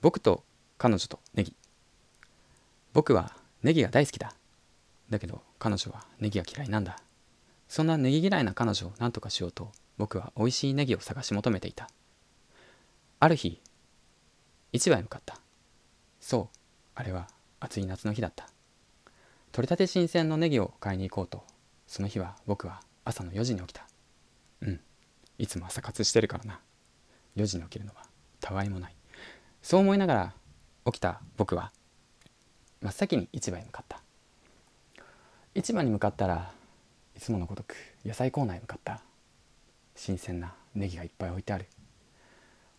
僕と彼女とネギ。僕はネギが大好きだ。だけど彼女はネギが嫌いなんだ。そんなネギ嫌いな彼女を何とかしようと僕は美味しいネギを探し求めていた。ある日市場へ向かった。そうあれは暑い夏の日だった。取れたて新鮮のネギを買いに行こうとその日は僕は朝の4時に起きた。うんいつも朝活してるからな。4時に起きるのはたわいもない。そう思いながら起きた僕は。真っ先に市場へ向かった。市場に向かったらいつものごとく野菜コーナーへ向かった。新鮮なネギがいっぱい置いてある。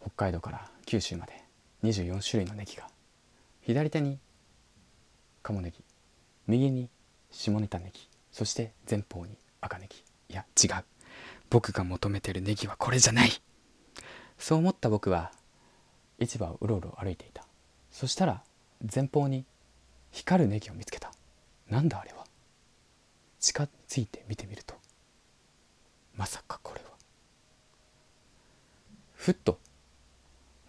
北海道から九州まで24種類のネギが左手に鴨ネギ右に下ネタネギそして前方に赤ネギ。いや違う。僕が求めてるネギはこれじゃない。そう思った僕は市場をうろうろ歩いていた。そしたら前方に光るネギを見つけた。なんだあれは？近づいて見てみるとまさかこれは。ふっと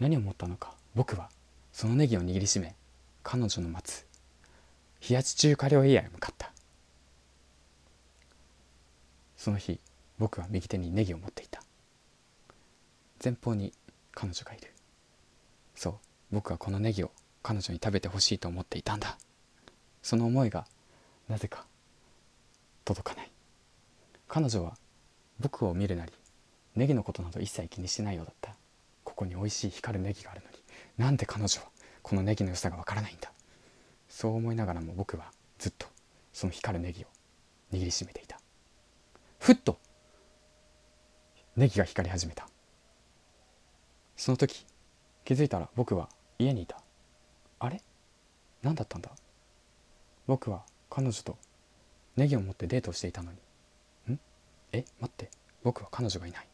何を思ったのか僕はそのネギを握りしめ彼女の待つ冷やし中華料理屋へ向かった。その日僕は右手にネギを持っていた。前方に彼女がいる。僕はこのネギを彼女に食べてほしいと思っていたんだ。その思いがなぜか届かない。彼女は僕を見るなりネギのことなど一切気にしないようだった。ここに美味しい光るネギがあるのになんで彼女はこのネギの良さがわからないんだ。そう思いながらも僕はずっとその光るネギを握りしめていた。ふっとネギが光り始めた。その時気づいたら僕は家にいた。あれ？何だったんだ？僕は彼女とネギを持ってデートをしていたのに。ん？え？待って。僕は彼女がいない。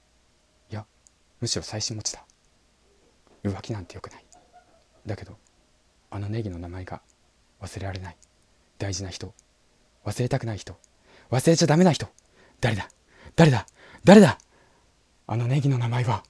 いやむしろ妻子持ちだ。浮気なんてよくない。だけどあのネギの名前が忘れられない。大事な人。忘れたくない人。忘れちゃダメな人。誰だ？誰だ？誰だ？あのネギの名前は